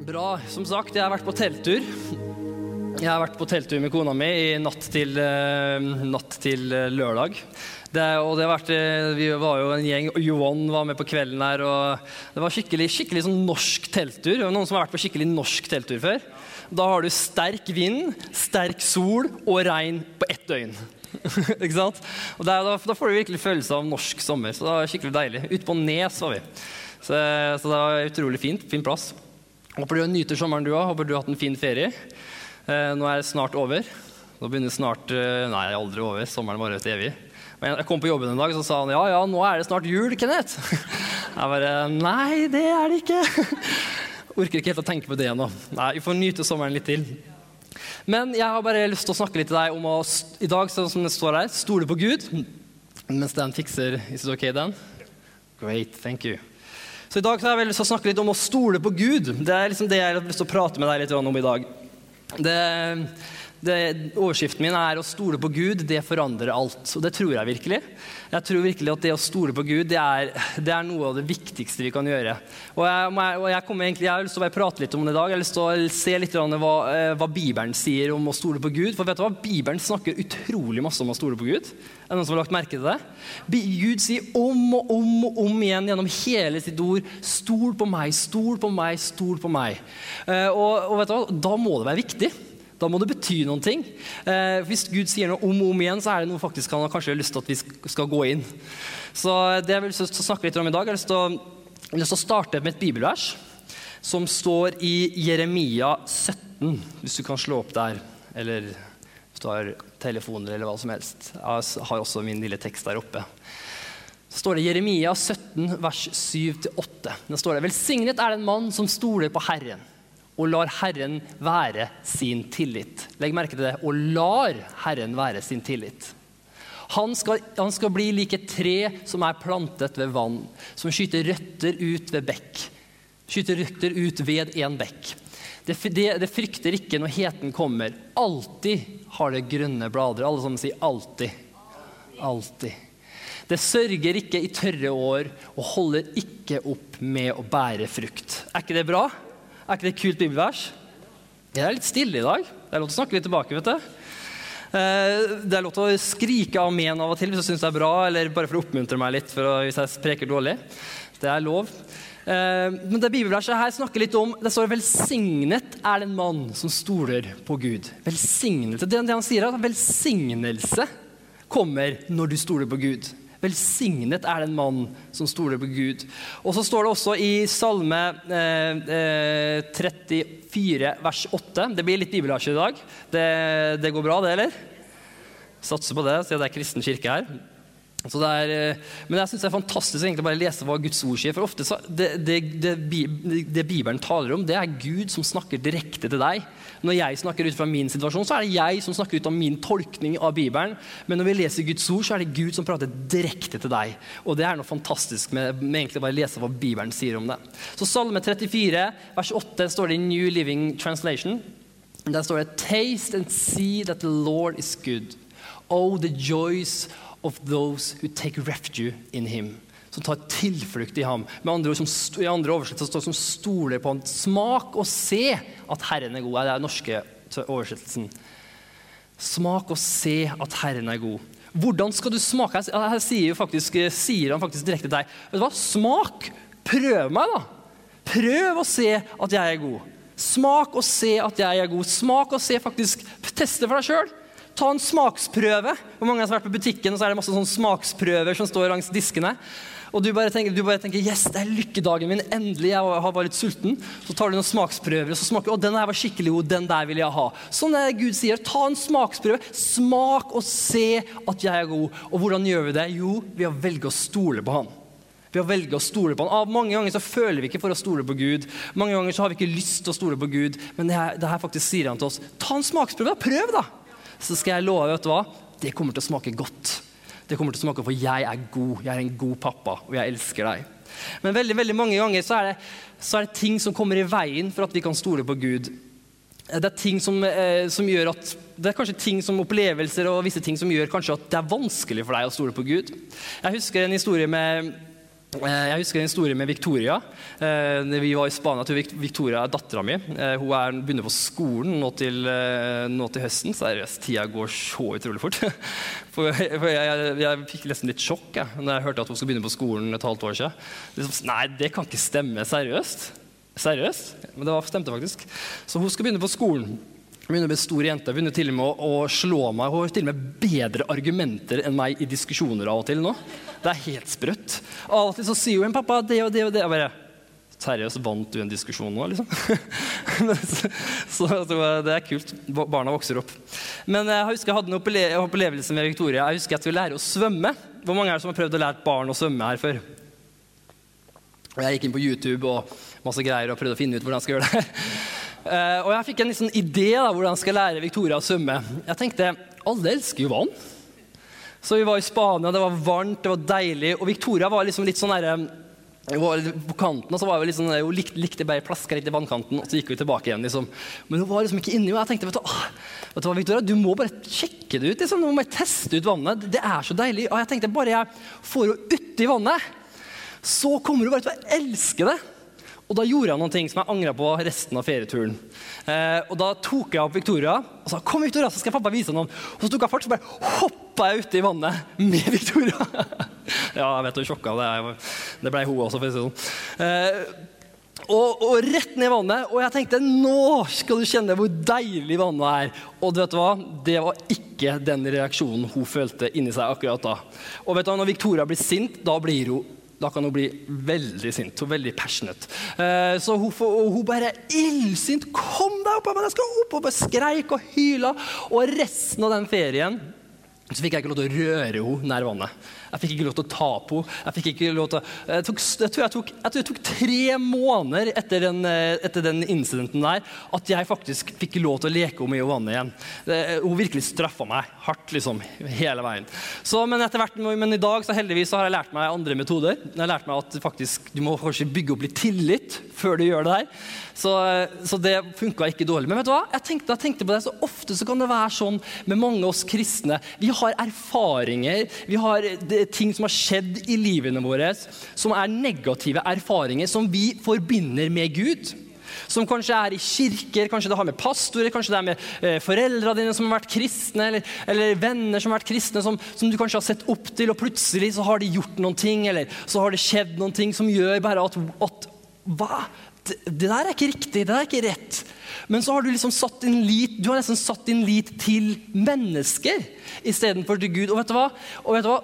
Bra. Som sagt, jeg har vært på telttur. Jeg har vært på telttur med kona mi i natt til, eh, natt til eh, lørdag. Det, og det har vært, eh, vi var jo en gjeng, Johan var med på kvelden her. og Det var skikkelig, skikkelig sånn norsk telttur. Noen som har vært på skikkelig norsk telttur før? Da har du sterk vind, sterk sol og regn på ett døgn. Ikke sant? Og der, da, da får du virkelig følelse av norsk sommer. Så det var skikkelig deilig. Ute på Nes var vi. Så, så det var utrolig fint. Fin plass. Håper du nyter sommeren, du òg. Håper du har hatt en fin ferie. Eh, nå er det snart over. Nå begynner snart eh, Nei, aldri over. Sommeren varer til evig. Men jeg kom på jobben en dag, så sa han ja, ja, nå er det snart jul, Kenneth. Jeg bare Nei, det er det ikke. Orker ikke helt å tenke på det nå. Nei, Vi får nyte sommeren litt til. Men jeg har bare lyst til å snakke litt til deg om å i dag, sånn som det står her, stole på Gud. Mens Dan fikser Is it okay, Dan? Great, thank you. Så i dag har jeg lyst til å snakke litt om å stole på Gud. Det er liksom det jeg har lyst til å prate med deg litt om i dag. Det, det, overskriften min er 'Å stole på Gud, det forandrer alt'. Og det tror jeg virkelig. Jeg tror virkelig at det å stole på Gud, det er, det er noe av det viktigste vi kan gjøre. Og jeg, og jeg, egentlig, jeg har lyst til å bare prate litt om det i dag. Jeg har lyst til å se litt hva, eh, hva Bibelen sier om å stole på Gud. For vet du hva? Bibelen snakker utrolig masse om å stole på Gud. Er det noen som har lagt merke til det? Gud sier om og om og om igjen gjennom hele sitt ord 'Stol på meg, stol på meg, stol på meg'. Eh, og, og vet du hva? Da må det være viktig. Da må det bety noen ting. Eh, hvis Gud sier noe om og om igjen, så er det noe faktisk han har kanskje lyst til at vi skal gå inn. Så det jeg vil snakke litt om i dag, jeg har lyst til å, lyst til å starte med et bibelvers som står i Jeremia 17, hvis du kan slå opp der. Eller hvis du har telefoner eller hva som helst. Jeg har også min lille tekst der oppe. Så står det Jeremia 17, vers 7-8. Det står det, Velsignet er den mann som stoler på Herren og lar Herren være sin tillit. Legg merke til det. Og lar Herren være sin tillit. Han skal, han skal bli like tre som er plantet ved vann, som skyter røtter ut ved bekk. Skyter røtter ut ved en bekk. Det, det, det, frykter ikke når heten kommer. Alltid har det grønne blader. Alle sammen sier alltid. Alltid. Det sørger ikke i tørre år og holder ikke opp med å bære frukt. Er ikke det bra? Er ikke det et kult bibelvers? Jeg er litt stille i dag. Det er lov til å snakke litt tilbake. vet du. Eh, det er lov til å skrike amen av og til hvis du syns det er bra, eller bare for å oppmuntre meg litt å, hvis jeg preker dårlig. Det er lov. Eh, men det bibelverset her snakker litt om Det står 'velsignet er den mann som stoler på Gud'. Velsignelse. Det, det han sier, er at velsignelse kommer når du stoler på Gud. Velsignet er den mann som stoler på Gud. Og så står det også i Salme eh, 34, eh, vers 8. Det blir litt bibelasje i dag. Det, det, går bra, det, eller? Satser på det, siden det er kristen kirke her. Er, eh, men jeg synes det er fantastisk egentlig bare å lese hva Guds ord sier. For ofte så, det, det, det, det, Bibelen taler om, det er Gud som snakker direkte til deg. Når jeg snakker ut fra min situasjon, så er det jeg som snakker ut av min tolkning av Bibelen. Men når vi leser Guds ord, så er det Gud som prater direkte til deg. Og det er noe fantastisk med, med egentlig bare å lese hva Bibelen sier om det. Så Salme 34, vers 8, står det i New Living Translation. Der står det Taste and see that the Lord is good. Oh, the joys those who take refuge in him. Som tar tilflukt i ham. Med andre ord, som, I andre oversettelser står det som stoler på ham. Smak og se at Herren er god. Det er den norske oversettelsen. Smak og se at Herren er god. Hvordan skal du smake? Her sier, faktisk, sier han faktisk direkte til deg. Vet du hva? Smak! Prøv meg, da! Prøv å se at jeg er god. Smak og se at jeg er god. Smak og se, faktisk. Teste for deg sjøl. Ta en smaksprøve. Hvor mange har vært på butikken og så er det masse sånne smaksprøver som står langs diskene? Og du bare, tenker, du bare tenker 'yes, det er lykkedagen min', endelig, jeg har vært litt sulten. Så tar du noen smaksprøver, og så smaker du 'å, den her var skikkelig god, den der vil jeg ha'. Sånn er det Gud sier. Ta en smaksprøve. Smak og se at jeg er god. Og hvordan gjør vi det? Jo, ved å velge å stole på Han. Ved å velge å stole på han. Mange ganger så føler vi ikke for å stole på Gud. Mange ganger så har vi ikke lyst til å stole på Gud. Men det her, det her faktisk sier han til oss. Ta en smaksprøve. Prøv, da så skal jeg love vet du hva? det kommer til å smake godt. Det kommer til å smake For jeg er god. Jeg er en god pappa, og jeg elsker deg. Men veldig veldig mange ganger så er, det, så er det ting som kommer i veien for at vi kan stole på Gud. Det er ting som, eh, som, gjør at det er kanskje ting som opplevelser og visse ting som gjør kanskje at det er vanskelig for deg å stole på Gud. Jeg husker en historie med jeg husker en historie med Victoria. Eh, vi var i Spania, til Victoria er dattera mi. Eh, hun er, begynner på skolen nå til, nå til høsten. Seriøst, tida går så utrolig fort. For jeg, jeg, jeg, fikk nesten litt sjokk jeg, når jeg hørte at hun skulle begynne på skolen et halvt år siden. Liksom, nei, det kan ikke stemme. Seriøst? Seriøst? Men det var, stemte faktisk. Så hun skal begynne på skolen. Hun er en stor jente. Hun er til og med å, slå meg. Hun har til og med bedre argumenter enn meg i diskusjoner av og til nå. Det er helt sprøtt. Av og til så sier hun 'pappa, det og det og det'. Jeg bare Seriøst, vant du en diskusjon nå, liksom? så, så, det er kult. Barna vokser opp. Men jeg husker jeg hadde en opplevelse med Victoria. Jeg husker jeg skulle lære å svømme. Hvor mange er det som har prøvd å lære barn å svømme her før? Og jeg gikk inn på YouTube og masse greier og prøvde å finne ut hvordan jeg skal gjøre det. Uh, og jeg fikk en liksom idé da, hvordan jeg skal lære Victoria å svømme. Jeg tenkte alle elsker jo vann. Så vi var i Spania, det var varmt, det var deilig. Og Victoria var liksom litt sånn derre på kanten, og så var Hun liksom, hun likte, likte bare plaska litt i vannkanten, og så gikk hun tilbake igjen. liksom. Men hun var liksom ikke inni. Og jeg tenkte vet du, vet du hva, Victoria, du må bare sjekke det ut. liksom. Du må bare teste ut vannet. Det er så deilig. Og jeg tenkte bare jeg får henne uti vannet, så kommer hun bare til å elske det. Og da gjorde jeg noen ting som jeg angra på resten av ferieturen. Eh, og Da tok jeg opp Victoria og sa kom Victoria, så skal pappa vise noen. Og så tok jeg fart, så bare hoppa jeg uti vannet med Victoria. ja, jeg vet hun sjokka. Det, det ble hun også, for å si det sånn. Eh, og, og, rett ned i vannet. Og jeg tenkte nå skal du kjenne hvor deilig vannet er. Og du vet hva? det var ikke den reaksjonen hun følte inni seg akkurat da. Og vet du hva, når Victoria blir sint, da blir hun da kan hun bli veldig sint og veldig passionate. Eh, så hun, hun bare illsint 'Kom deg opp!' Jeg skal opp! Og bare skreik og hyla. Og resten av den ferien så fikk jeg ikke lov til å røre henne nær vannet. Jeg fikk ikke lov til å ta på henne. Jeg, jeg, tok, jeg, tror jeg, tok, jeg tror det tok tre måneder etter den, eh, etter den incidenten der at jeg faktisk fikk lov til å leke henne i vannet igjen. Det, hun virkelig straffa meg hardt liksom, hele veien. Så, men, hvert, men, i dag så heldigvis så har jeg lært meg andre metoder. Jeg har lært meg at faktisk, du må kanskje bygge opp litt tillit før du gjør det her. Så, så det funka ikke dårlig. Men vet du hva? Jeg tenkte, tenkte, på det, så Ofte så kan det være sånn med mange av oss kristne. Vi har erfaringer, vi har ting som har skjedd i livene våre som er negative erfaringer som vi forbinder med Gud som kanskje er i kirker, kanskje det har med pastorer, kanskje det er med eh, foreldrene dine som har vært kristne, eller, eller venner som har vært kristne, som, som, du kanskje har sett opp til, og plutselig så har de gjort noen ting, eller så har det skjedd noen ting som gjør bare at, at Hva? Det, der er ikke riktig, det der er ikke rett. Men så har du liksom satt din lit, du har nesten satt din lit til mennesker istedenfor til Gud. Og vet du hva? Og vet du hva?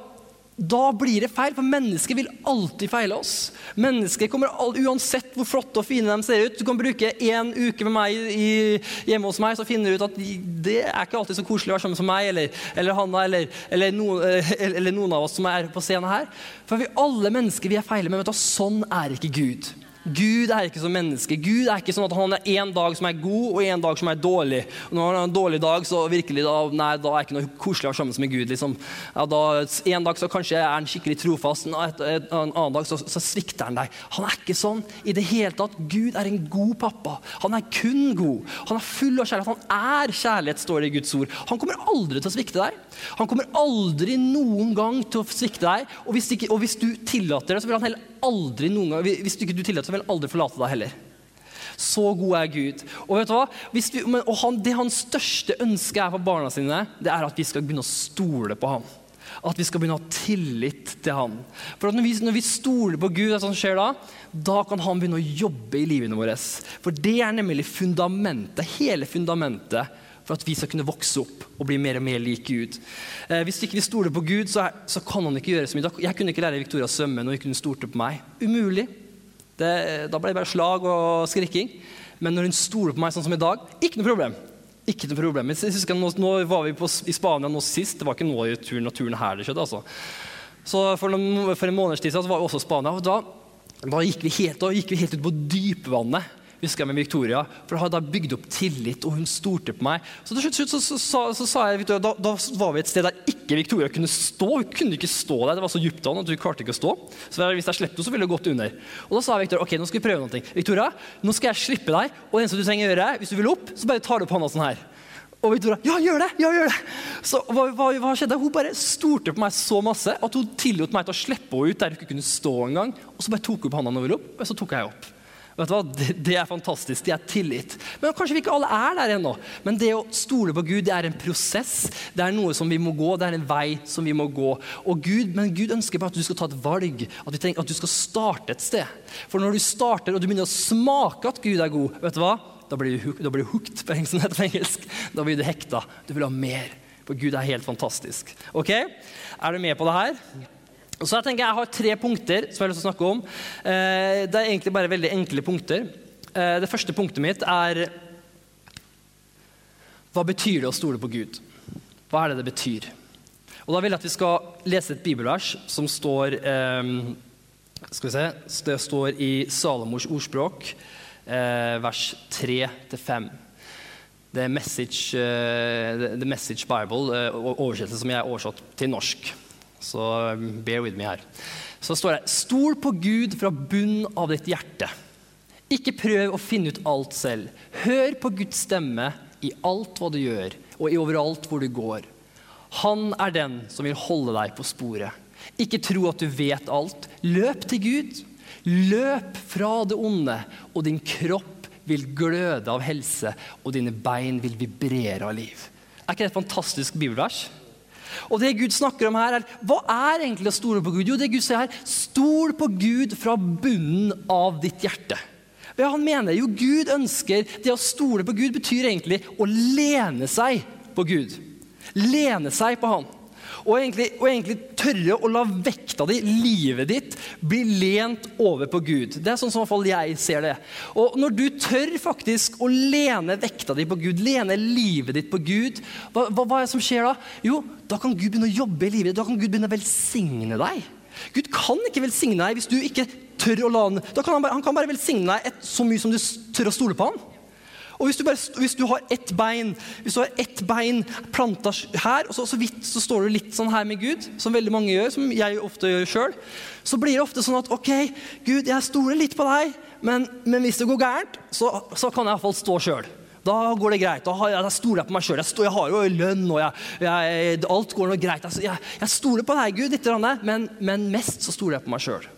Da blir det feil, for mennesker vil alltid feile oss. Mennesker kommer all, Uansett hvor flotte og fine de ser ut. Du kan bruke en uke med meg i, hjemme hos meg, så finner du ut at det er ikke alltid så koselig å være sammen som meg eller, eller Hanna eller, eller, noen, eller, noen, av oss som er på scenen her. For vi alle mennesker vi er feile, men vet du, sånn er ikke Gud. Gud er ikke som menneske. Gud er ikke sånn at han er en dag som er god, og en dag som er dårlig. Og når han har en dårlig dag, så virkelig da, nei, da er det ikke noe koselig å være sammen med Gud. Liksom. Ja, da, en dag så kanskje er han skikkelig trofast, en annen dag så, så, svikter han deg. Han er ikke sånn i det hele tatt. Gud er en god pappa. Han er kun god. Han er full av kjærlighet. Han er kjærlighet, står det i Guds ord. Han kommer aldri til å svikte deg. Han kommer aldri noen gang til å svikte deg. Og hvis, ikke, og hvis du tillater det, så vil han heller aldri noen gang Hvis du ikke du tillater så vil han aldri forlate deg heller. Så god er Gud. Og vet du hva? Vi, og han, Det hans største ønske er for barna sine, det er at vi skal begynne å stole på ham. At vi skal begynne å ha tillit til ham. For når vi, når vi, stoler på Gud, det som skjer da, da kan han begynne å jobbe i livene våre. For det er nemlig fundamentet, hele fundamentet for at vi skal kunne vokse opp og bli mer og mer lik Gud. Eh, hvis ikke vi stoler på Gud, så, er, så, kan han ikke gjøre så mye. Jeg kunne ikke lære Victoria å svømme når hun kunne stolte på meg. Umulig. Det, da ble det bare slag og skrikking. Men når hun stoler på meg sånn som i dag, ikke noe problem. Ikke noe problem. Jeg husker, nå, nå var vi på, i Spania nå sist. Det var ikke nå i turen og turen her det skjedde. altså. Så for, noen, for en måneds tid siden var vi også i Spania. og da, da, gikk helt, da gikk vi helt ut på dypvannet husker jeg med Victoria, for da hadde jeg bygd opp tillit, og hun stolte på meg. Så til slutt så, så, så, så, sa jeg Victoria, da, da, var vi et sted der ikke Victoria kunne stå. Hun kunne ikke stå der, det var så dypt at hun klarte ikke å stå. Så hvis jeg slapp henne, så ville hun gått under. Og da sa Victoria ok, nå skal vi prøve noe. Victoria, nå skal jeg slippe deg, og det eneste du trenger å gjøre, hvis du vil opp, så bare tar du opp hånda sånn her. Og Victoria ja, gjør det! ja, gjør det. Så hva, hva, hva, skjedde? Hun bare stolte på meg så masse at hun tillot meg til å slippe henne ut der hun ikke kunne stå engang. Og så bare tok hun opp hånda og så tok jeg opp. Vet du hva? Det, er fantastisk. Det er tillit. Men Kanskje vi ikke alle er der ennå. Men det å stole på Gud det er en prosess. Det er noe som vi må gå. Det er en vei som vi må gå. Og Gud, men Gud ønsker bare at du skal ta et valg. At, tenker, at du skal starte et sted. For når du starter og du begynner å smake at Gud er god, vet du hva? Da blir du, da du hooked på engelsk. Da blir du hekta. Du vil ha mer. For Gud er helt fantastisk. Ok? Er du med på det her? Så Jeg tenker jeg har tre punkter som jeg har lyst til å snakke om. Eh, det er egentlig bare veldig enkle punkter. Eh, det første punktet mitt er Hva betyr det å stole på Gud? Hva er det det betyr? Og Da vil jeg at vi skal lese et bibelvers som står eh, skal vi se, Det står i Salomors ordspråk, vers 3-5. Det er Message, The Message Bible, oversettelse som jeg har oversatt til norsk. Så um, bear with me her. Så står det Stol på Gud fra bunnen av ditt hjerte. Ikke prøv å finne ut alt selv. Hør på Guds stemme i alt hva du gjør, og i overalt hvor du går. Han er den som vil holde deg på sporet. Ikke tro at du vet alt. Løp til Gud. Løp fra det onde, og din kropp vil gløde av helse, og dine bein vil vibrere av liv. Er ikke det et fantastisk bibelvers? Og det Gud snakker om her, er hva er egentlig å stole på Gud? Jo, det Gud sier her, stol på Gud fra bunnen av ditt hjerte. Ja, han mener? Jo, Gud ønsker Det å stole på Gud betyr egentlig å lene seg på Gud. Lene seg på Han. Og egentlig, og egentlig, tørre å la vekta di, livet ditt, bli lent over på Gud. Det er sånn som i hvert fall jeg ser det. Og når du tør faktisk å lene vekta di på Gud, lene livet ditt på Gud, hva, hva, hva er det som skjer da? Jo, da kan Gud begynne å jobbe i livet ditt. Da kan Gud begynne å velsigne deg. Gud kan ikke velsigne deg hvis du ikke tør å la han, han, han kan bare velsigne deg et, så mye som du tør å stole på han. Og hvis du, bare, hvis du, har ett bein hvis du har ett bein planta her, og så, så, vidt så står du litt sånn her med Gud, som veldig mange gjør, som jeg ofte gjør sjøl, så blir det ofte sånn at OK, Gud, jeg stoler litt på deg, men, men hvis det går gærent, så, så kan jeg iallfall stå sjøl. Da går det greit. Da, har jeg, jeg stoler jeg på meg sjøl. Jeg, jeg, har jo lønn, og jeg, alt går nå greit. Jeg, jeg, stoler på deg, Gud, litt, men, men mest så stoler jeg på meg sjøl.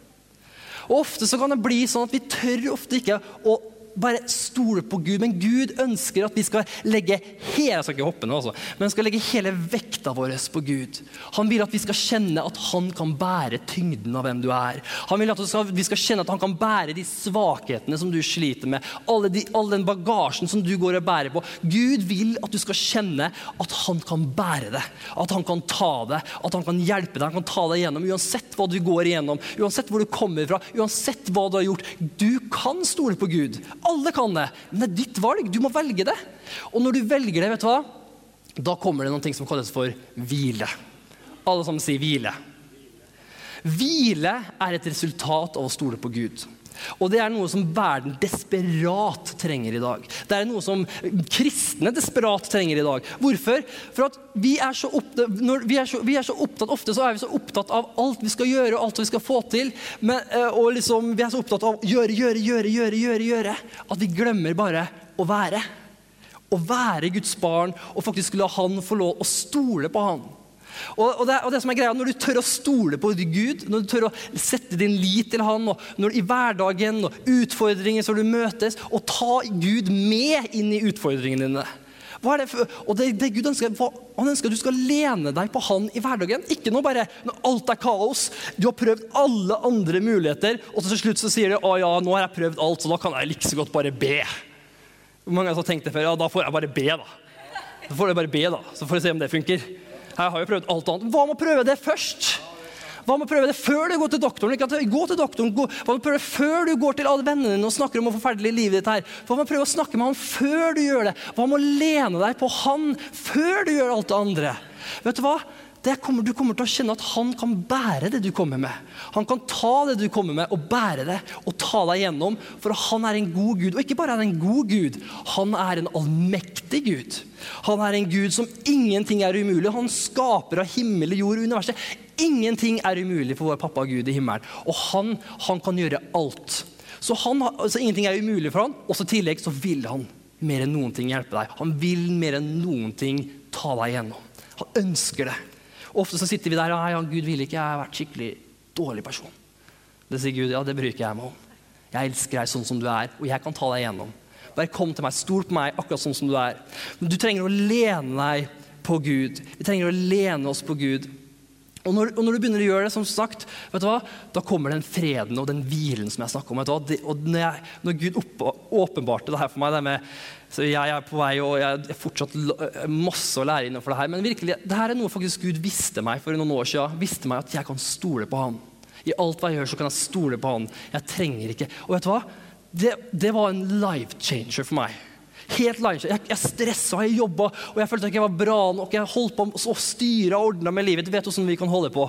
Ofte så kan det bli sånn at vi tør ofte ikke å bare stole på Gud. Men Gud ønsker at vi skal legge hele, jeg skal ikke hoppe nå altså, men skal legge hele vekta vår på Gud. Han vil at vi skal kjenne at han kan bære tyngden av hvem du er. Han vil at vi skal kjenne at han kan bære de svakhetene som du sliter med. All de, den bagasjen som du går og bærer på. Gud vil at du skal kjenne at han kan bære det. At han kan ta det, at han kan hjelpe deg, han kan ta deg igjennom. Uansett hva du går igjennom, uansett hvor du kommer fra, uansett hva du har gjort. Du kan stole på Gud. Alle kan det, men det er ditt valg. Du må velge det. Og når du velger det, vet du hva? da kommer det noe som kalles for hvile. Alle sammen sier hvile. Hvile er et resultat av å stole på Gud. Og det er noe som verden desperat trenger i dag. Det er noe som kristne desperat trenger i dag. Hvorfor? For at vi er så opptatt, vi er så, vi er så opptatt Ofte så er vi så opptatt av alt vi skal gjøre og alt vi skal få til. Men, eh, og liksom, vi er så opptatt av gjøre, gjøre, gjøre, gjøre, gjøre, gjøre, at vi glemmer bare å være. Å være Guds barn og faktisk la Han få lov å stole på Han. Og, og, det, og, det, som er greia, Når du tør å stole på Gud, når du tør å sette din lit til Han, og når, i hverdagen og utfordringer som du møtes, og ta Gud med inn i utfordringene dine hva er det for, og det, det Gud ønsker, hva, Han ønsker at du skal lene deg på Han i hverdagen. Ikke nå bare når alt er kaos. Du har prøvd alle andre muligheter, og til slutt så sier du å ja, nå har jeg prøvd alt, så da kan jeg like så godt bare be. Hvor mange har tenkt det før? Ja, da får jeg bare be, da. Da får jeg bare be, da, så får vi se om det funker. Jeg har jo prøvd alt annet. Hva med å prøve det først? Hva med å prøve det før du går til doktoren? Ikke at gå til doktoren. Gå. Hva med å prøve før du går til alle vennene dine og snakker om hvor forferdelig livet ditt er? Hva med å prøve å snakke med han før du gjør det? Hva med å lene deg på han før du gjør alt det andre? Vet Du hva? Kommer, du kommer til å kjenne at han kan bære det du kommer med. Han kan ta det du kommer med, og bære det og ta deg gjennom. For han er en god Gud. Og ikke bare er han en god Gud, han er en allmektig Gud. Han er en Gud som ingenting er umulig. Han skaper av himmel, jord og universet. Ingenting er umulig for vår pappa Gud i himmelen. Og han, han kan gjøre alt. Så, han, så ingenting er umulig for han, og i tillegg så vil han. mer enn noen ting hjelpe deg. Han vil mer enn noen ting ta deg gjennom. Han ønsker det. Ofte så sitter vi der og ja, Gud vil ikke, jeg har vært skikkelig dårlig person. Det sier Gud, ja, det bryr ikke jeg meg om. Jeg elsker deg sånn som du er, og jeg kan ta deg gjennom. Bare kom til meg, stol på meg akkurat sånn som du er. Men du trenger å lene deg på Gud. Vi trenger å lene oss på Gud. Og når, og når, du begynner å gjøre det, som sagt, vet du hva? da kommer den freden og den hvilen som jeg snakker om. Vet du hva? Det, og når, jeg, når Gud opp, åpenbarte det her for meg det med, så Jeg er på vei, og jeg har fortsatt masse å lære innenfor det her. Men virkelig, det her er noe faktisk Gud visste meg for noen år siden. Visste meg at jeg kan stole på Han. I alt hva jeg gjør, så kan jeg stole på Han. Jeg trenger ikke Og vet du hva? Det, det var en life changer for meg. Helt live. Jeg, jeg stressa, jeg jobba, og jeg følte at jeg var bra nok. Jeg holdt på å styre og ordne med livet. Du vet vi kan holde på.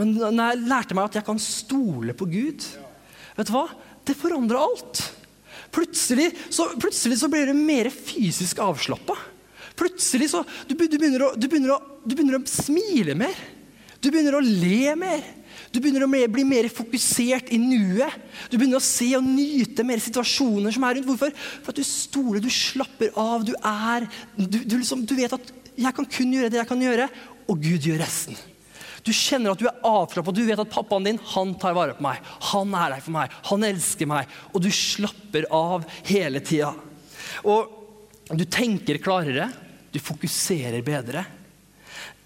Men når jeg lærte meg at jeg kan stole på Gud, vet du hva? Det forandrer alt. Plutselig så, plutselig så blir du mer fysisk avslappa. Plutselig så du, du, begynner å, du, begynner å, du begynner å smile mer. Du begynner å le mer. Du begynner å bli mer fokusert i nuet. Du begynner å se og nyte mer situasjoner som er rundt. Hvorfor? For at du stoler, du slapper av. Du er du, du, liksom, du vet at 'jeg kan kun gjøre det jeg kan gjøre', og Gud gjør resten. Du kjenner at du er avslappet, du vet at pappaen din han tar vare på meg. Han er der for meg, han elsker meg. Og du slapper av hele tida. Og du tenker klarere, du fokuserer bedre.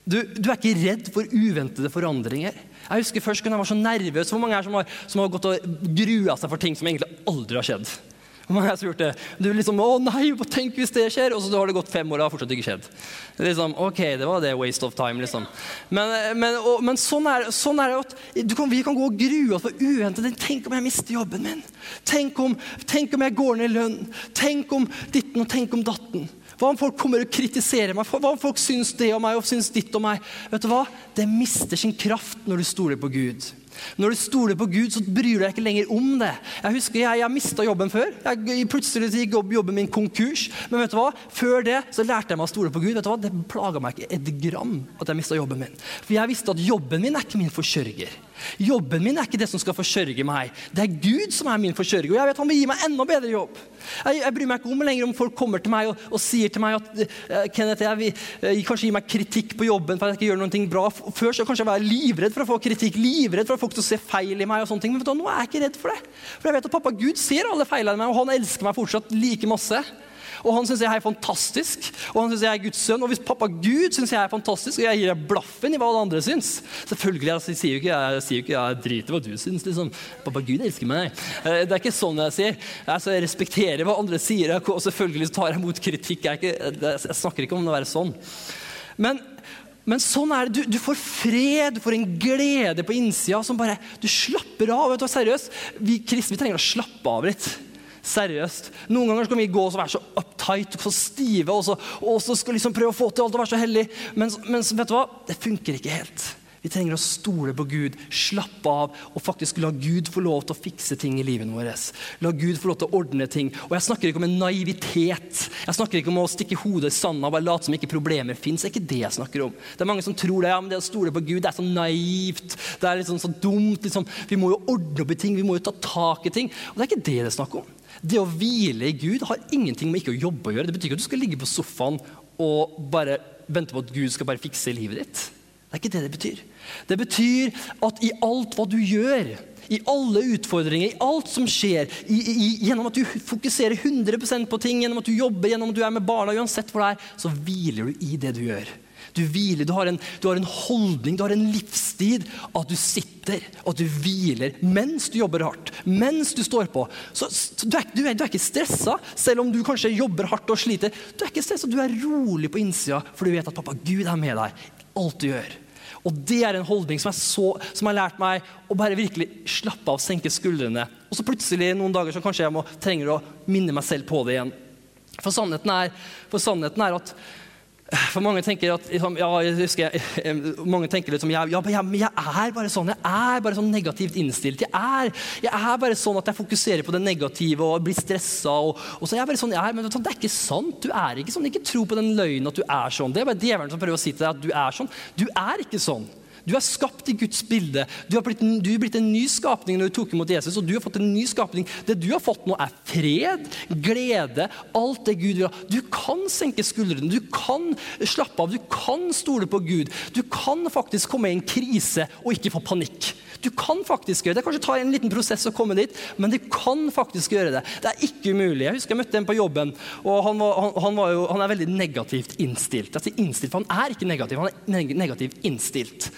Du, du, er ikke redd for uventede forandringer. Jeg husker først når jeg var så nervøs. Hvor mange er som har, som har gått og grua seg for ting som egentlig aldri har skjedd? Hvor mange er som har gjort det? Du liksom, å nei, tenk hvis det skjer, og så har det gått fem år og det har fortsatt ikke skjedd. Liksom, ok, det var det waste of time, liksom. Men, men, og, men sånn, er, sånn, er, det at kan, vi kan gå og grue oss for uventet. Tenk om jeg mister jobben min? Tenk om, tenk om jeg går ned i lønn? Tenk om ditten og tenk om datten? Hva om folk kommer og kritiserer meg? Hva om folk syns det om meg og syns ditt om meg? Vet du hva? Det mister sin kraft når du stoler på Gud. Når du stoler på Gud, så bryr du deg ikke lenger om det. Jeg husker jeg, jeg mista jobben før. Jeg, plutselig gikk jobben min konkurs. Men vet du hva? før det så lærte jeg meg å stole på Gud. Vet du hva? Det plaga meg ikke et gram at jeg mista jobben min. For jeg visste at jobben min er ikke min forsørger. Jobben min er ikke det som skal forsørge meg. Det er Gud som er min forsørger. Og jeg vet han vil gi meg enda bedre jobb. Jeg, jeg bryr meg ikke om lenger om folk kommer til meg og, og sier til meg at uh, Kenneth, jeg vil uh, kanskje gi meg kritikk på jobben for at jeg ikke gjør noe bra. Før så kanskje jeg var livredd for å få kritikk, livredd for få folk til se feil i meg. og sånne ting. Men vet du, nå er jeg ikke redd for det. For jeg vet at pappa Gud ser alle feilene i meg, og han elsker meg fortsatt like masse. Og han syns jeg er fantastisk, og han syns jeg er Guds sønn. Og hvis pappa Gud syns jeg er fantastisk, og jeg gir deg blaffen i hva alle andre syns Selvfølgelig, jeg sier jo ikke jeg, sier jo ikke, jeg driter hva du syns. Liksom. Pappa Gud elsker meg. Eh, det er ikke sånn jeg sier. Altså, jeg respekterer hva andre sier, og selvfølgelig tar jeg imot kritikk. Jeg, ikke, jeg snakker ikke om det å være sånn. Men men sånn er det. Du, du, får fred, du får en glede på innsida som bare Du slapper av. vet du, seriøst. Vi kristne vi trenger å slappe av litt. Seriøst. Noen ganger skal vi gå og være så uptight og så stive og så, og så skal liksom prøve å få til alt og være så hellig. Men, men vet du hva? Det funker ikke helt. Vi trenger å stole på Gud, slappe av og faktisk la Gud få lov til å fikse ting i livet vårt. La Gud få lov til å ordne ting. Og Jeg snakker ikke om en naivitet. Jeg snakker ikke om å stikke hodet i sanda og bare late som ikke problemer fins. Det er ikke det jeg snakker om. Det er mange som tror det, ja, men det å stole på Gud det er så naivt. Det er liksom så dumt. Liksom. Vi må jo ordne opp i ting, vi må jo ta tak i ting. Og det er ikke det det er snakk om. Det å hvile i Gud har ingenting med ikke å jobbe å gjøre. Det betyr ikke at du skal ligge på sofaen og bare vente på at Gud skal bare fikse livet ditt. Det er ikke det det betyr. Det betyr at i alt hva du gjør, i alle utfordringer, i alt som skjer, i, i, gjennom at du fokuserer 100% på ting, gjennom at du jobber, gjennom at du er med barna, uansett hvor det er, så hviler du i det du gjør. Du hviler, du har, en, du har en holdning, du har en livstid. At du sitter og du hviler mens du jobber hardt, mens du står på. Så, så du, er, du, er, du, er, ikke stressa, selv om du kanskje jobber hardt og sliter. Du er ikke stressa, du er rolig på innsida, for du vet at pappa Gud er med deg. Alt du gjør. Og det er en holdning som, så, som, har lært meg å bare virkelig slappe av, senke skuldrene. Og så plutselig noen dager så kanskje jeg må, trenger å minne meg selv på det igjen. For sannheten er, for sannheten er at for mange tenker at liksom, ja, jeg husker, mange tenker liksom, jeg, ja, men jeg er bare sånn. Jeg er bare sånn negativt innstilt. Jeg er, jeg er bare sånn at jeg fokuserer på det negative og blir stressa. Og, og så er jeg bare sånn jeg er, Men det er ikke sant. Du er ikke sånn. Ikke tro på den løgnen at du er sånn. Det er bare djevelen som prøver å si til deg at du er sånn. Du er ikke sånn. Du er skapt i Guds bilde. Du er, blitt, du er blitt en ny skapning når du tok imot Jesus. og du har fått en ny skapning. Det du har fått nå, er fred, glede, alt det Gud vil ha. Du kan senke skuldrene, du kan slappe av, du kan stole på Gud. Du kan faktisk komme i en krise og ikke få panikk. Du kan faktisk gjøre det. Kanskje ta en liten prosess å komme dit, men du kan faktisk gjøre det. Det er ikke umulig. Jeg husker jeg møtte en på jobben, og han, var, han, han, var jo, han er veldig negativt innstilt. Jeg sier innstilt, for Han er ikke negativ, han er negativt innstilt.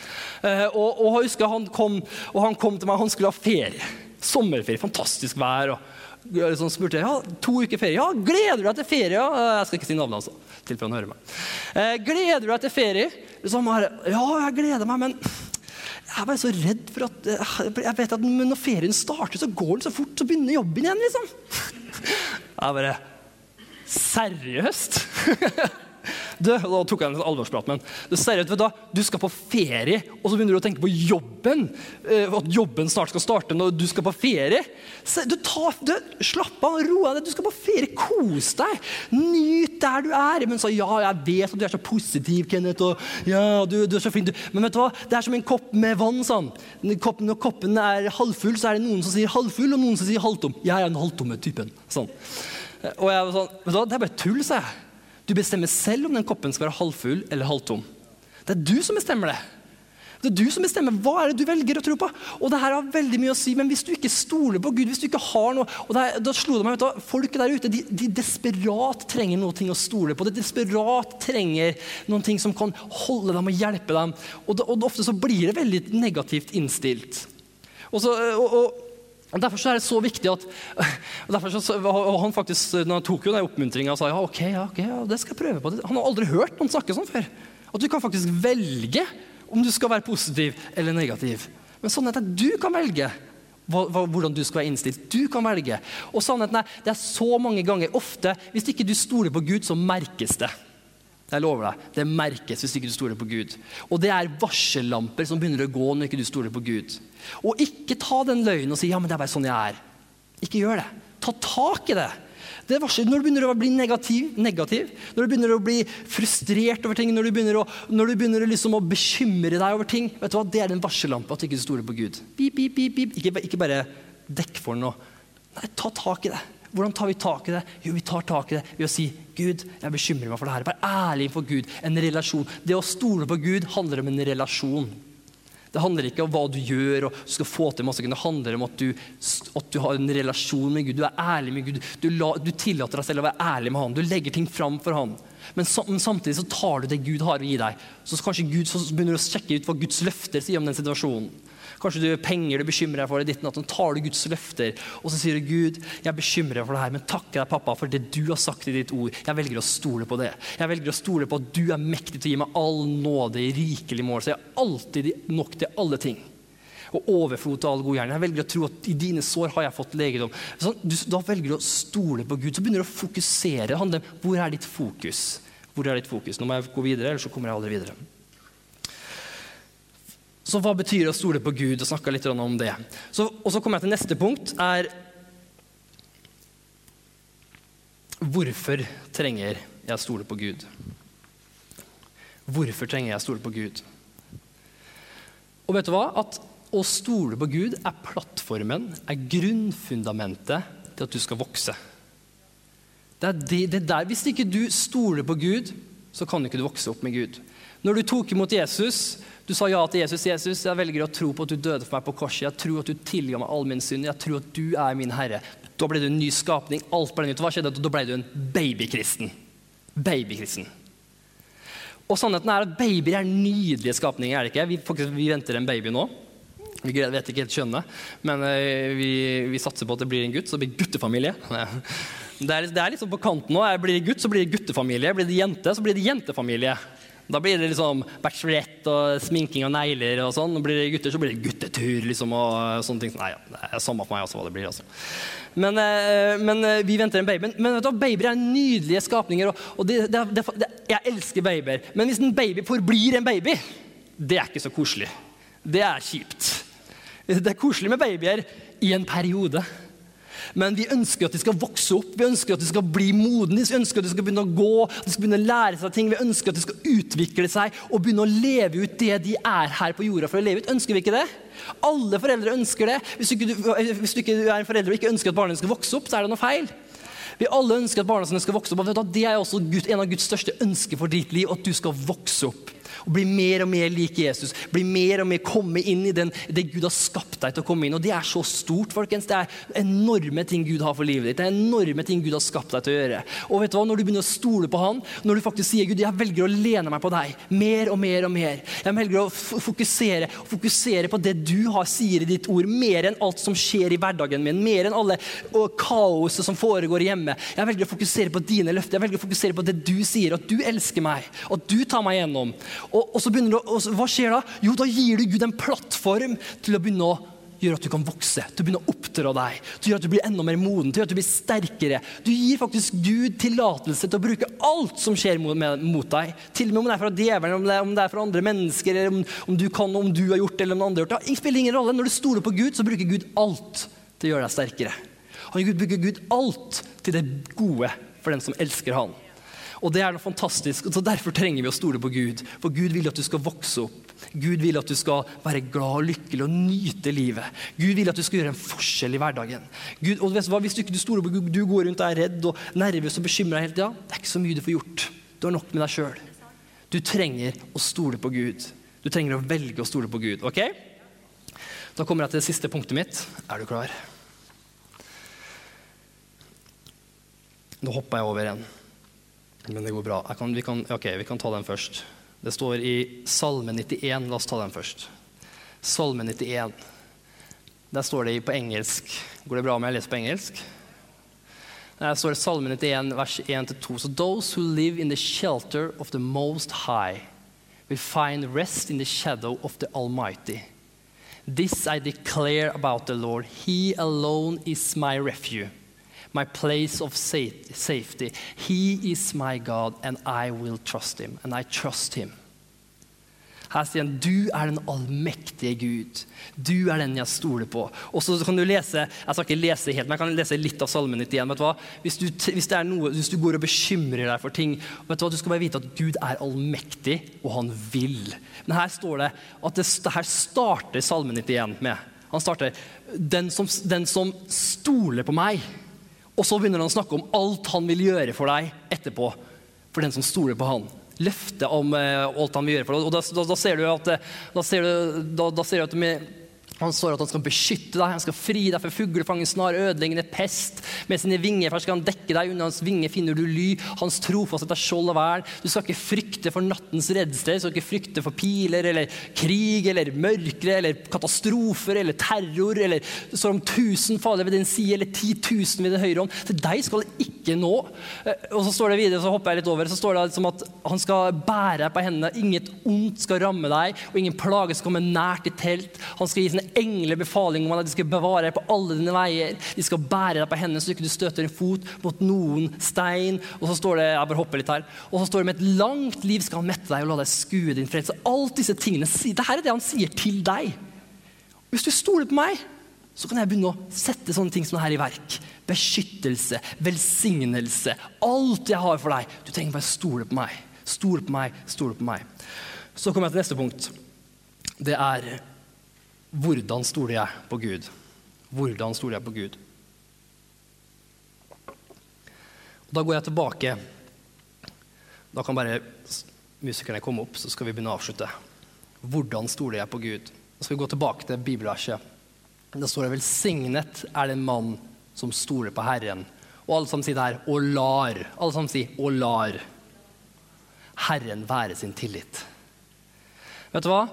Uh, og, og jeg husker han kom, og han kom til meg, han skulle ha ferie. Sommerferie, fantastisk vær. og liksom spurte ja, to uker ferie. Ja, gleder du deg til ferie? Ja, eh, jeg skal ikke si navnet. Altså, tilfelle han hører meg. Eh, gleder du deg til ferie? Bare, ja, jeg gleder meg, men jeg bare så redd for at eh, Jeg vet at når ferien starter, så går den så fort, så begynner jobben igjen, liksom. Jeg bare Seriøst? Du, da tok jeg en alvorsprat med Du, seriøst, vet du, du skal på ferie, og så begynner du å tenke på jobben. Eh, at jobben snart skal starte når du skal på ferie. Du, tar, du Slapp av, ro deg. Du skal på ferie, kos deg. Nyt der du er. Men sa ja, jeg vet at du er så positiv, Kenneth. Og ja, du, du er så flink. Men vet du hva? det er som en kopp med vann. sånn. Når koppen er halvfull, så er det noen som sier halvfull, og noen som sier halvtom. Jeg er den halvtomme typen. Sånn. Og jeg var sånn, vet du hva, Det er bare tull, sa jeg. Du bestemmer selv om den koppen skal være halvfull eller halvtom. Det er du som bestemmer det. Det er du som bestemmer hva er det du velger å tro på. Og det her har veldig mye å si, Men hvis du ikke stoler på Gud, hvis du ikke har noe og her, Da slo det meg, du, Folket der ute de, de, desperat trenger noe å stole på. De desperat trenger ting som kan holde dem og hjelpe dem. Og, det, og ofte så blir det veldig negativt innstilt. Og, så, og og Derfor er det så viktig at så, Han faktisk, når han tok jo den oppmuntringa og sa ja, ok, ja, ok, ja, det skal jeg prøve på. Han har aldri hørt noen snakke sånn før. At du kan faktisk velge om du skal være positiv eller negativ. Men sannheten er at du kan velge hvordan du skal være innstilt. Du kan velge. Og sannheten er det er så mange ganger ofte, Hvis ikke du stoler på Gud, så merkes det. Jeg lover deg, Det merkes hvis ikke du stoler på Gud. Og det er varsellamper som begynner å gå når ikke du stoler på Gud. Og ikke ta den løgnen og si ja, men det er bare sånn jeg er. Ikke gjør det. Ta tak i det. Det når du begynner å bli negativ, negativ, når du begynner å bli frustrert over ting, når du begynner, å, når du begynner liksom å bekymre deg over ting, vet du hva? det er en varsellampe at du ikke stoler på Gud. Bip, bip, bip. Ikke, ikke bare dekk for noe. Nei, ta tak i det. Hvordan tar vi tak i det? Jo, vi tar tak i det ved å si Gud, jeg bekymrer meg for det her. Vær ærlig for Gud. En relasjon. Det å stole på Gud handler om en relasjon. Det handler ikke om hva du gjør og du skal få til masse. Det handler om at du, at du har en relasjon med Gud. Du er ærlig med Gud. Du, la, du, tillater deg selv å være ærlig med Han. Du legger ting fram for Han. Men, samtidig så tar du det Gud har å gi deg. Så kanskje Gud så begynner du å sjekke ut hva Guds løfter sier om den situasjonen. Kanskje du penger du bekymrer deg for, i ditt natt, så tar du Guds løfter og så sier du, Gud, jeg bekymrer deg for det her, men takker deg, pappa, for det du har sagt i ditt ord. Jeg velger å stole på det. Jeg velger å stole på at du er mektig til å gi meg all nåde i rikelig mål. Så jeg har alltid nok til alle ting. Og overflod til all god gjerning. Jeg velger å tro at i dine sår har jeg fått legedom. Sånn, du, da velger du å stole på Gud. Så begynner du å fokusere. Det handler om hvor er ditt fokus. Hvor er ditt fokus? Nå må jeg gå videre, ellers så kommer jeg aldri videre. Så hva betyr det å stole på Gud? og snakke litt om det. Så, og så kommer jeg til neste punkt. er Hvorfor trenger jeg stole på Gud? Hvorfor trenger jeg stole på Gud? Og vet du hva? At å stole på Gud er plattformen, er grunnfundamentet til at du skal vokse. Det er det, det der. Hvis ikke du stoler på Gud, så kan ikke du vokse opp med Gud. Når du tok imot Jesus, du sa ja til Jesus. Jesus, jeg velger å tro på at du døde for meg på korset. Jeg tror at du tilga meg all min synd. Jeg tror at du er min herre. Da ble du en ny skapning. Alt ble nytt. Hva skjedde? Da ble du en babykristen. Babykristen. Og sannheten er at babyer er nydelige skapninger, er det ikke? Vi, faktisk, vi venter en baby nå. Vi vet ikke helt kjønnet, men uh, vi, vi, satser på at det blir en gutt, så det blir guttefamilie. Det er, det er liksom på kanten nå. Blir det gutt, så blir det guttefamilie. Blir det jente, så blir det jentefamilie. Da blir det liksom bachelorette og sminking og negler og sånn. Blir det gutter, så blir det guttetur liksom, og sånne ting. Nei, ja, det er samme for meg også hva det blir. altså. Men, eh, men eh, vi venter en baby. Men vet du, babyer er nydelige skapninger, og, og det, det, det, jeg elsker babyer. Men hvis en baby forblir en baby, det er ikke så koselig. Det er kjipt. Det er koselig med babyer i en periode. Men vi ønsker at de skal vokse opp, vi ønsker at de skal bli modne, vi ønsker at de skal begynne å gå, at de skal begynne å lære seg ting. Vi ønsker at de skal utvikle seg og begynne å leve ut det de er her på jorda for å leve ut. Ønsker vi ikke det? Alle foreldre ønsker det. Hvis du ikke, hvis du ikke er en forelder og ikke ønsker at barna skal vokse opp, så er det noe feil. Vi alle ønsker at barna sine skal vokse opp. og Det er også en av Guds største ønsker for ditt liv, at du skal vokse opp og bli mer og mer lik Jesus. Bli mer og mer komme inn i den, det Gud har skapt deg til å komme inn. Og det er så stort, folkens. Det er enorme ting Gud har for livet ditt. Det er enorme ting Gud har skapt deg til å gjøre. Og vet du hva, når du begynner å stole på Han, når du faktisk sier Gud, jeg velger å lene meg på deg mer og mer og mer. Jeg velger å fokusere, fokusere på det du har, sier i ditt ord, mer enn alt som skjer i hverdagen min. Mer enn alle kaoset som foregår hjemme. Jeg velger å fokusere på dine løfter. Jeg velger å fokusere på det du sier, at du elsker meg, at du tar meg gjennom. Og, og så begynner du, og Hva skjer da? Jo, da gir du Gud en plattform til å begynne å gjøre at du kan vokse, til å begynne å oppdra deg, til å gjøre at du blir enda mer moden, til å gjøre at du blir sterkere. Du gir faktisk Gud tillatelse til å bruke alt som skjer mot, med, mot deg. Til og med om det er fra djevelen, om det om det er fra andre mennesker, eller om, om, du kan, om du har gjort det, eller om andre har gjort det. Det spiller ingen rolle. Når du stoler på Gud, så bruker Gud alt til å gjøre deg sterkere. Han bruker Gud alt til det gode for den som elsker Han. Og det er noe fantastisk. og Derfor trenger vi å stole på Gud. For Gud vil at du skal vokse opp. Gud vil at du skal være glad og lykkelig og nyte livet. Gud vil at du skal gjøre en forskjell i hverdagen. Gud, og hva, Hvis du ikke stoler på Gud, du går rundt og er redd og nervøs og bekymra hele tida, det er ikke så mye du får gjort. Du har nok med deg sjøl. Du trenger å stole på Gud. Du trenger å velge å stole på Gud. ok? Da kommer jeg til det siste punktet mitt. Er du klar? Nå hopper jeg over en. Men det går bra. Kan, vi, kan, ok, vi kan ta den først. Det står i Salme 91. La oss ta den først. Salme 91. Der står det på engelsk. Går det bra om jeg leser på engelsk? Der står det Salme 91, vers 1-2. So those who live in the shelter of the Most High will find rest in the shadow of the Almighty. This I declare about the Lord. He alone is my refuge my place of safety. He is my God, and I will trust him. And I trust him. Her sier han du er den allmektige Gud. Du er den jeg stoler på. Og så kan du lese jeg skal ikke lese helt, men jeg kan lese litt av salmen ditt igjen. Hvis du, hvis, noe, hvis, du, går og bekymrer deg for ting, vet du hva? du skal bare vite at Gud er allmektig, og han vil. Men her står det at det, her starter salmen ditt igjen med Han starter den som, den som stoler på meg og så begynner han å snakke om alt han vil gjøre for deg etterpå. For den som stoler på han. Løftet om uh, alt han vil gjøre for deg. Og da, da, da ser du at, da ser du, da ser du at med, han står at han skal beskytte deg, han skal fri deg for fuglefangen, snar, ødeleggende pest. Med sine vinger først skal han dekke deg, under hans vinger finner du ly. Hans trofasthet er skjold og vern. Du skal ikke frykte for nattens redsel, du skal ikke frykte for piler eller krig eller mørkere eller katastrofer eller terror eller står om tusen farlige ved din side eller ti tusen ved din høyre hånd. Til deg skal det ikke nå. Eh, og så står det videre, så hopper jeg litt over, så står det som at han skal bære deg på hendene. Inget ondt skal ramme deg, og ingen plage skal komme nært ditt telt. Han skal gi sine engler befaling om at de skal bevare deg på alle dine veier. De skal bære deg på hendene så ikke du støter en fot mot noen stein. Og så står det jeg bare hopper litt her, og så står det med et langt liv skal han mette deg og la deg skue din frelse. Alt disse tingene, Dette er det han sier til deg. Hvis du stoler på meg, så kan jeg begynne å sette sånne ting som det her i verk. Beskyttelse, velsignelse, alt jeg har for deg. Du trenger bare stole på meg. Stole på meg, stole på meg. Så kommer jeg til neste punkt. Det er hvordan stoler jeg på Gud? Hvordan stoler jeg på Gud? Da går jeg tilbake. Da kan bare musikerne komme opp, så skal vi begynne å avslutte. Hvordan stoler jeg på Gud? Da skal vi gå tilbake til bibelverset. Da står det 'velsignet er den mann som stoler på Herren'. Og alle sammen sier det her 'og lar'. Alle sammen sier 'og lar'. Herren være sin tillit. Vet du hva?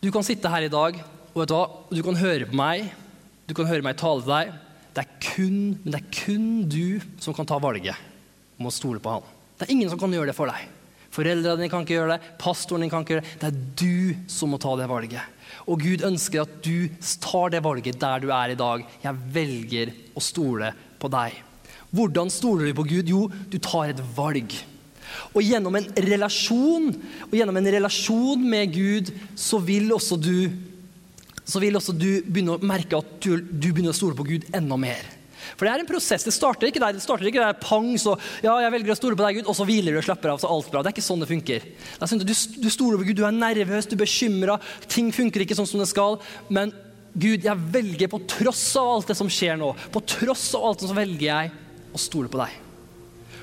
Du kan sitte her i dag og vet du hva? Du kan høre på meg, du kan høre meg tale til deg. Det er kun, men det er kun du som kan ta valget om å stole på han. Det er ingen som kan gjøre det for deg. Foreldrene dine kan ikke gjøre det, pastoren din kan ikke gjøre det. Det er du som må ta det valget. Og Gud ønsker at du tar det valget der du er i dag. Jeg velger å stole på deg. Hvordan stoler du på Gud? Jo, du tar et valg. Og gjennom en relasjon, og gjennom en relasjon med Gud, så vil også du så vil også du begynne å merke at du, du begynner å stole på Gud enda mer. For det er en prosess. Det starter ikke der. Det starter ikke der pang, så ja, jeg velger å stole på deg, Gud, og så hviler du og slapper av, så alt bra. Det er ikke sånn det funker. Er sånn, du, du stoler på Gud, du er nervøs, du er bekymra, ting funker ikke sånn som det skal. Men Gud, jeg velger på tross av alt det som skjer nå, på tross av alt så velger jeg å stole på deg.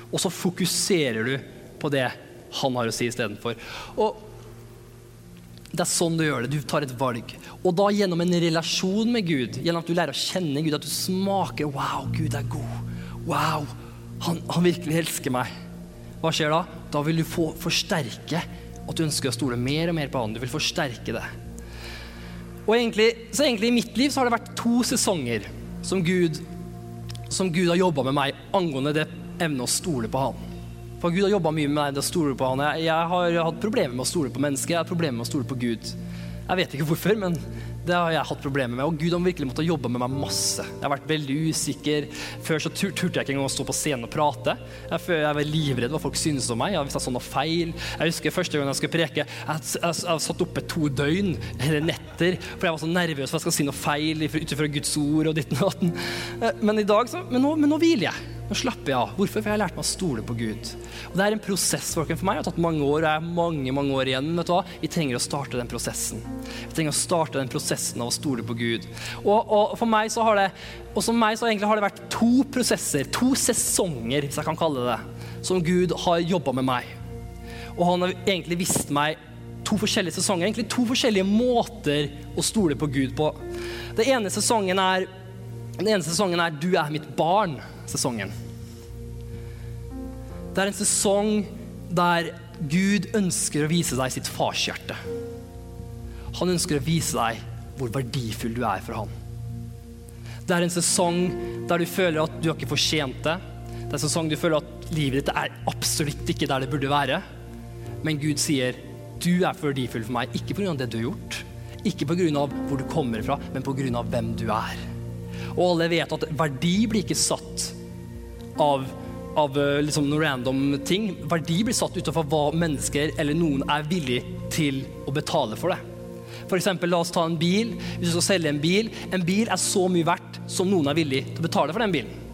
Og så fokuserer du på det han har å si istedenfor. Og det er sånn du gjør det. Du tar et valg. Og da gjennom en relasjon med Gud, gjennom at du lærer å kjenne Gud, at du smaker Wow, Gud er god. Wow, han, han virkelig elsker meg. Hva skjer da? Da vil du få forsterke at du ønsker å stole mer og mer på han. Du vil forsterke det. Og egentlig, så egentlig i mitt liv så har det vært to sesonger som Gud, som Gud har jobba med meg angående det evnet å stole på han. For Gud har jobba mye med meg å stole på han. Jeg, jeg, har hatt problemer med å stole på mennesker. Jeg har problemer med å stole på Gud. Jeg vet ikke hvorfor, men det har jeg hatt problemer med. Og Gud har virkelig måttet jobbe med meg masse. Jeg har vært veldig usikker. Før så turte jeg ikke engang å stå på scenen og prate. Jeg, jeg var livredd hva folk syntes om meg. Jeg så sånn noe feil. Jeg husker første gang jeg skulle preke, jeg, jeg, jeg satt oppe to døgn, eller netter, for jeg var så nervøs for jeg skal si noe feil ut ifra Guds ord og ditt og datten. Eh, men i dag så, men men nå hviler jeg. Nå slapper jeg av. Hvorfor? For jeg har lært meg å stole på Gud. Og Det er en prosess for meg. Det har tatt mange år, og jeg er mange mange år igjen. vet du hva? Vi trenger å starte den prosessen. Vi trenger å starte den prosessen av å stole på Gud. Og, og for meg så har det og som meg så egentlig har det vært to prosesser, to sesonger, hvis jeg kan kalle det det, som Gud har jobba med meg. Og han har egentlig vist meg to forskjellige sesonger, egentlig to forskjellige måter å stole på Gud på. Den ene sesongen er, den ene sesongen er 'Du er mitt barn' sesongen. Det er en sesong der Gud ønsker å vise deg sitt farshjerte. Han ønsker å vise deg hvor verdifull du er for han. Det er en sesong der du føler at du har ikke fortjent det. Det er en sesong du føler at livet ditt er absolutt ikke der det burde være. Men Gud sier du er verdifull for meg, ikke pga. det du har gjort, ikke pga. hvor du kommer fra, men pga. hvem du er. Og alle vet at verdi blir ikke satt av, av eh, liksom random ting. Verdi blir satt utenfor hva mennesker eller noen er villig til å betale for det. For eksempel, la oss ta en bil. Hvis du skal selge en bil, en bil er så mye verdt som noen er villig til å betale for den bilen.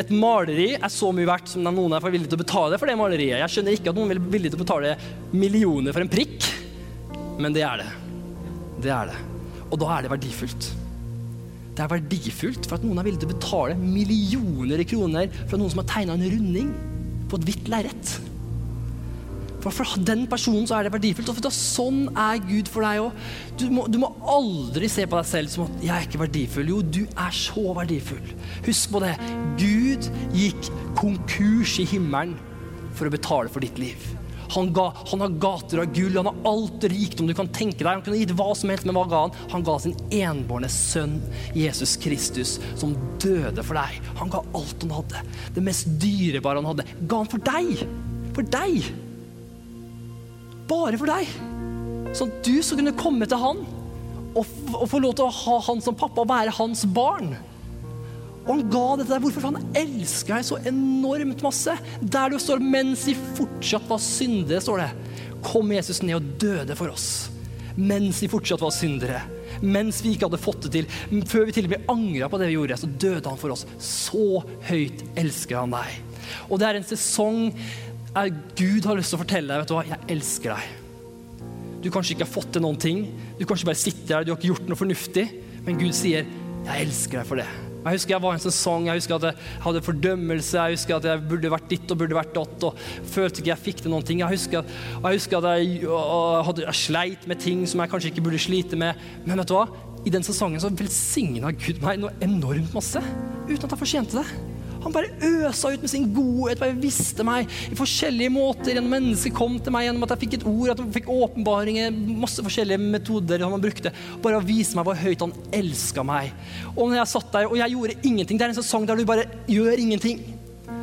Et maleri er så mye verdt som noen er villig til å betale for det maleriet. Jeg skjønner ikke at noen er villig til å betale millioner for en prikk, men det er det. Det er det. Og da er det verdifullt. Det er verdifullt for at noen er villig til å betale millioner i kroner for noen som har tegna en runding på et hvitt lerret. For, for den personen så er det verdifullt. Og for sånn er Gud for deg òg. Du, du, må aldri se på deg selv som at 'jeg er ikke verdifull'. Jo, du er så verdifull. Husk på det. Gud gikk konkurs i himmelen for å betale for ditt liv. Han, ga, han, har gater av gull, han har alt rikdom du kan tenke deg. Han kunne gitt hva som helst, men hva ga han? Han ga sin enbårne sønn, Jesus Kristus, som døde for deg. Han ga alt han hadde. Det mest dyrebare han hadde, ga han for deg. For deg. Bare for deg. Sånn at du skal kunne komme til han og, og få lov til å ha han som pappa og være hans barn. Og han ga dette der. Hvorfor? For han elska deg så enormt masse. Der du står mens vi fortsatt var syndere, står det. Kom Jesus ned og døde for oss. Mens vi fortsatt var syndere. Mens vi ikke hadde fått det til. Før vi til og med angra på det vi gjorde, så døde han for oss. Så høyt elsker han deg. Og det er en sesong der Gud har lyst til å fortelle deg vet du hva, jeg elsker deg. Du kanskje ikke har fått til noen ting. Du kanskje bare sitter der, du har ikke gjort noe fornuftig. Men Gud sier, jeg elsker deg for det. Jeg husker jeg var i en sesong, jeg husker at jeg hadde fordømmelse, jeg husker at jeg burde vært ditt og burde vært datt, og følte ikke jeg fikk til noen ting. Jeg husker, jeg husker at jeg, hadde, jeg, sleit med ting som jeg kanskje ikke burde slite med. Men vet du hva? I den sesongen så velsigna Gud meg noe enormt masse, uten at jeg fortjente det. Han bare øsa ut med sin godhet, bare visste meg i forskjellige måter. Gjennom mennesker kom til meg gjennom at jeg fikk et ord, at jeg fikk åpenbaringer, masse forskjellige metoder han brukte. Bare å vise meg hvor høyt han elska meg. Og når jeg satt der, og jeg gjorde ingenting Det er en sesong der du bare gjør ingenting.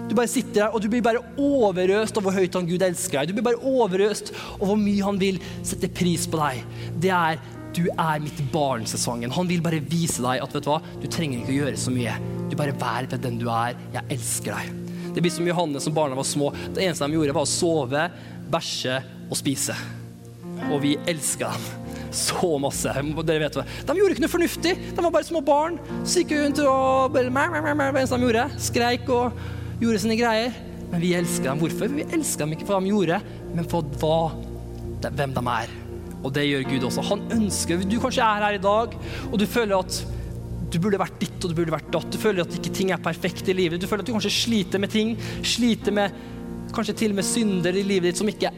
Du bare sitter der, og du blir bare overøst av hvor høyt han Gud elsker deg. Du blir bare overøst over hvor mye han vil sette pris på deg. Det er du er mitt barn-sesongen. Han vil bare vise deg at vet du hva, du trenger ikke å gjøre så mye. Du bare vær ved den du er. Jeg elsker deg. Det blir som Johanne som barna var små. Det eneste de gjorde, var å sove, bæsje og spise. Og vi elska dem. så masse. Dere vet det. De gjorde ikke noe fornuftig. De var bare små barn. Så gikk rundt og bare mæ, mæ, eneste de gjorde. Skreik og gjorde sine greier. Men vi elska dem. Hvorfor? Vi elska dem ikke for hva de gjorde, men for hva, hvem de er. Og det gjør Gud også. Han ønsker Du kanskje er her i dag, og du føler at du burde vært ditt og du burde vært datt. Du føler at ikke ting er perfekt i livet. Du føler at du kanskje sliter med ting. Sliter med kanskje til og med synder i livet ditt som, ikke,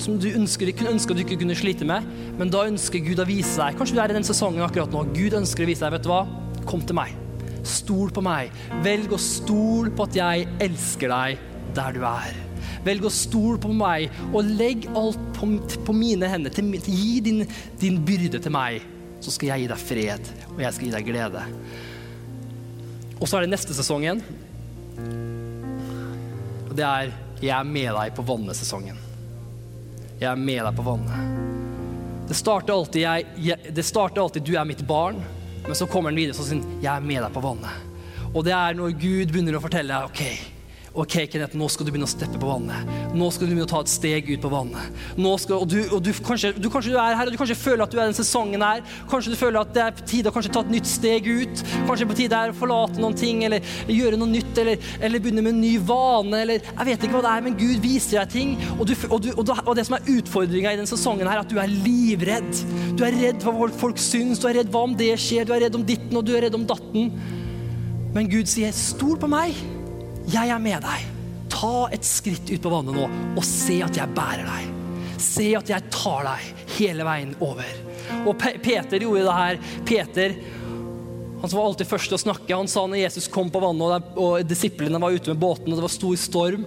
som du ønsker, at du ikke kunne slite med. Men da ønsker Gud å vise deg. Kanskje du er i den sesongen akkurat nå. Gud ønsker å vise deg. Vet du hva? Kom til meg. Stol på meg. Velg å stole på at jeg elsker deg der du er. Velg å stole på meg, og legg alt på, på mine hender. Til, gi din, din byrde til meg så skal jeg gi deg fred, og jeg skal gi deg glede. Og så er det neste sesong igjen. Og det er 'Jeg er med deg på vannet'-sesongen. Jeg er med deg på vannet. Det starter alltid, jeg, jeg, det starter alltid 'du er mitt barn', men så kommer den videre sånn 'jeg er med deg på vannet'. Og det er når Gud begynner å fortelle deg 'OK, OK, Kenneth, nå skal du begynne å steppe på vannet. Nå skal du begynne å ta et steg ut på vannet. Skal, og, du, og du, kanskje, du, kanskje, du, er her og du kanskje føler at du er den sesongen her. Kanskje du føler at det er på tide å ta et nytt steg ut. Kanskje er på tide å forlate noen ting eller gjøre noe nytt eller, eller, begynne med en ny vane. Eller, jeg vet ikke hva det er, men Gud viser deg ting. Og, og det som er utfordringa i den sesongen her, er at du er livredd. Du er redd for hva folk syns, du er redd hva om det skjer, du er redd om ditten og du er redd om datten. Men Gud sier 'stol på meg'. Jeg er med deg. Ta et skritt ut på vannet nå og se at jeg bærer deg. Se at jeg tar deg hele veien over. Og Peter gjorde det her. Peter han som var alltid først til å snakke, han sa når Jesus kom på vannet og, og disiplene var ute med båten og det var stor storm,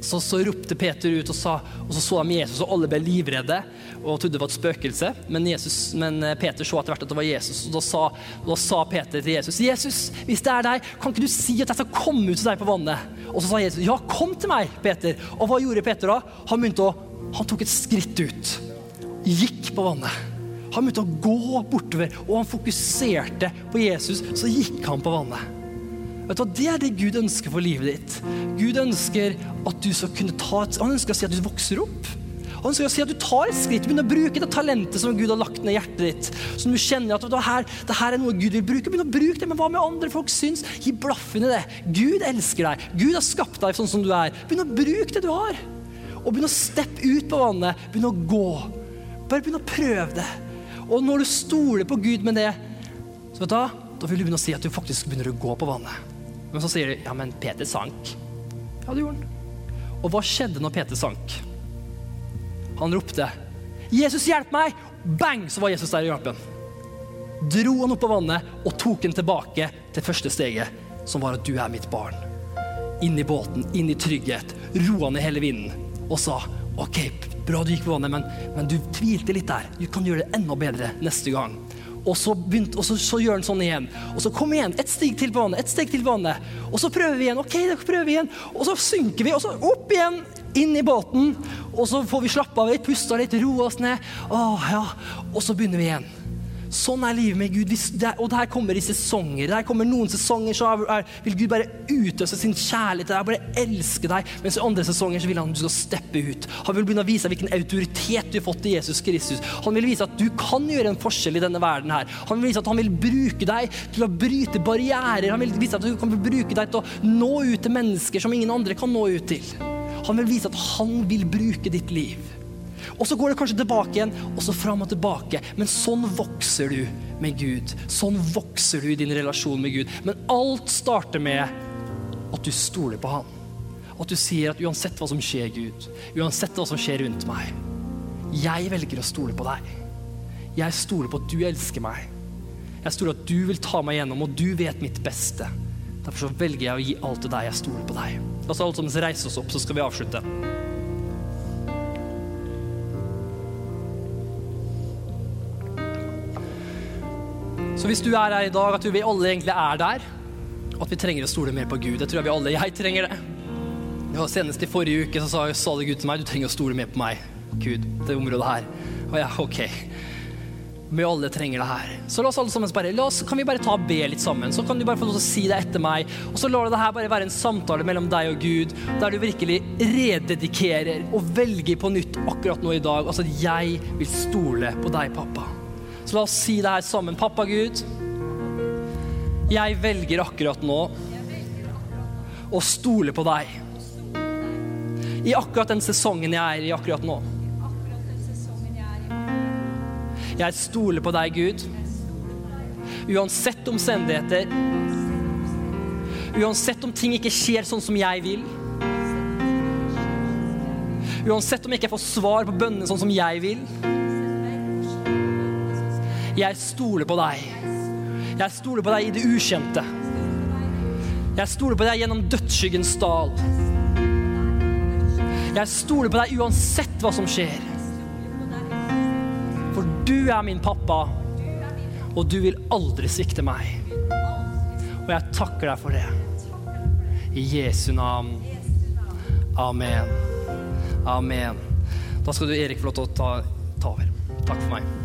så, så, ropte Peter ut, og, sa, og så så de Jesus, og alle ble livredde og trodde det var et spøkelse. Men, Jesus, men eh, Peter så etter hvert at det var Jesus, og da sa, da sa, Peter til Jesus, 'Jesus, hvis det er deg, kan ikke du si at jeg skal komme ut til deg på vannet?' Og så sa Jesus, 'Ja, kom til meg, Peter.' Og hva gjorde Peter da? Han begynte å, han tok et skritt ut. Gikk på vannet. Han begynte å gå bortover, og han fokuserte på Jesus. Så gikk han på vannet. Vet du? Det er det Gud ønsker for livet ditt. Gud ønsker at du skal kunne ta et, Han ønsker å si at du vokser opp. Han ønsker å si at du tar et skritt, begynner å bruke det talentet som Gud har lagt ned i hjertet ditt. Som du kjenner at det her, det her er noe Gud vil bruke. Begynn å bruke det, men hva med andre folk syns? Gi blaffen i det. Gud elsker deg. Gud har skapt deg sånn som du er. Begynn å bruke det du har. Og begynn å steppe ut på vannet. Begynn å gå. Bare begynn å prøve det. Og når du stoler på Gud med det, så vet du, da vil du begynne å si at du faktisk begynner å gå på vannet. Men så sier de ja, men Peter sank. Ja, det gjorde han. Og hva skjedde når Peter sank? Han ropte 'Jesus, hjelp meg!' Bang, så var Jesus der hjalp ham. Dro han opp på vannet og tok han tilbake til første steget, som var at 'du er mitt barn'. Inn i båten, inn i trygghet, roa ned hele vinden og sa 'OK, bra du gikk på vannet, men, men du tvilte litt der. Du kan gjøre det enda bedre neste gang'. Og så, begynt, og så, så gjør han sånn igjen. Og så kom igjen. Ett steg til på vannet. ett steg til vannet. Og så prøver vi igjen. ok, da prøver igjen. Og så synker vi, og så opp igjen. Inn i båten. Og så får vi slappe av litt, puste litt, roe oss ned. Åh, ja. Og så begynner vi igjen. Sånn er livet med Gud. og det her kommer i sesonger. Det her kommer noen sesonger så vil Gud bare utøse sin kjærlighet til deg, bare elske deg. Mens i andre sesonger så vil han du skal steppe ut. Han vil begynne å vise deg hvilken autoritet du har fått i Jesus Kristus. Han vil vise at du kan gjøre en forskjell i denne verden her. Han vil vise at han vil bruke deg til å bryte barrierer. Han vil vise at du kan bruke deg til å nå ut til mennesker som ingen andre kan nå ut til. Han vil vise at han vil bruke ditt liv. Og så går det kanskje tilbake igjen, og så fram og tilbake. Men sånn vokser du med Gud. Sånn vokser du i din relasjon med Gud. Men alt starter med at du stoler på Han. At du sier at uansett hva som skjer, Gud, uansett hva som skjer rundt meg, jeg velger å stole på deg. Jeg stoler på at du elsker meg. Jeg stoler at du vil ta meg gjennom, og du vet mitt beste. Derfor så velger jeg å gi alt til deg. Jeg stoler på deg. La oss alle sammen reise oss opp, så skal vi avslutte. Så hvis du er her i dag, at vi alle egentlig er der, og at vi trenger å stole mer på Gud. Det tror jeg vi alle Jeg trenger det. Ja, senest i forrige uke så sa, det Gud til meg du trenger å stole mer på meg, Gud, det området her. Og jeg ok. Vi alle trenger det her. Så la oss alle sammen bare, oss, kan vi bare ta og be litt sammen. Så kan du bare få lov til å si det etter meg. Og så lar det her bare være en samtale mellom deg og Gud, der du virkelig rededikerer og velger på nytt akkurat nå i dag. Altså jeg vil stole på deg, pappa. Så la oss si det her sammen. Pappa Gud, jeg velger akkurat nå å stole på deg. I akkurat den sesongen jeg er i akkurat nå. Jeg stoler på deg, Gud. Uansett omstendigheter. Uansett om ting ikke skjer sånn som jeg vil. Uansett om jeg ikke får svar på bønnene sånn som jeg vil. Jeg stoler på deg. Jeg stoler på deg i det ukjente. Jeg stoler på deg gjennom dødsskyggens dal. Jeg stoler på deg uansett hva som skjer. For du er min pappa, og du vil aldri svikte meg. Og jeg takker deg for det. I Jesu navn. Amen. Amen. Da skal du, Erik, få lov til å ta, ta over. Takk for meg.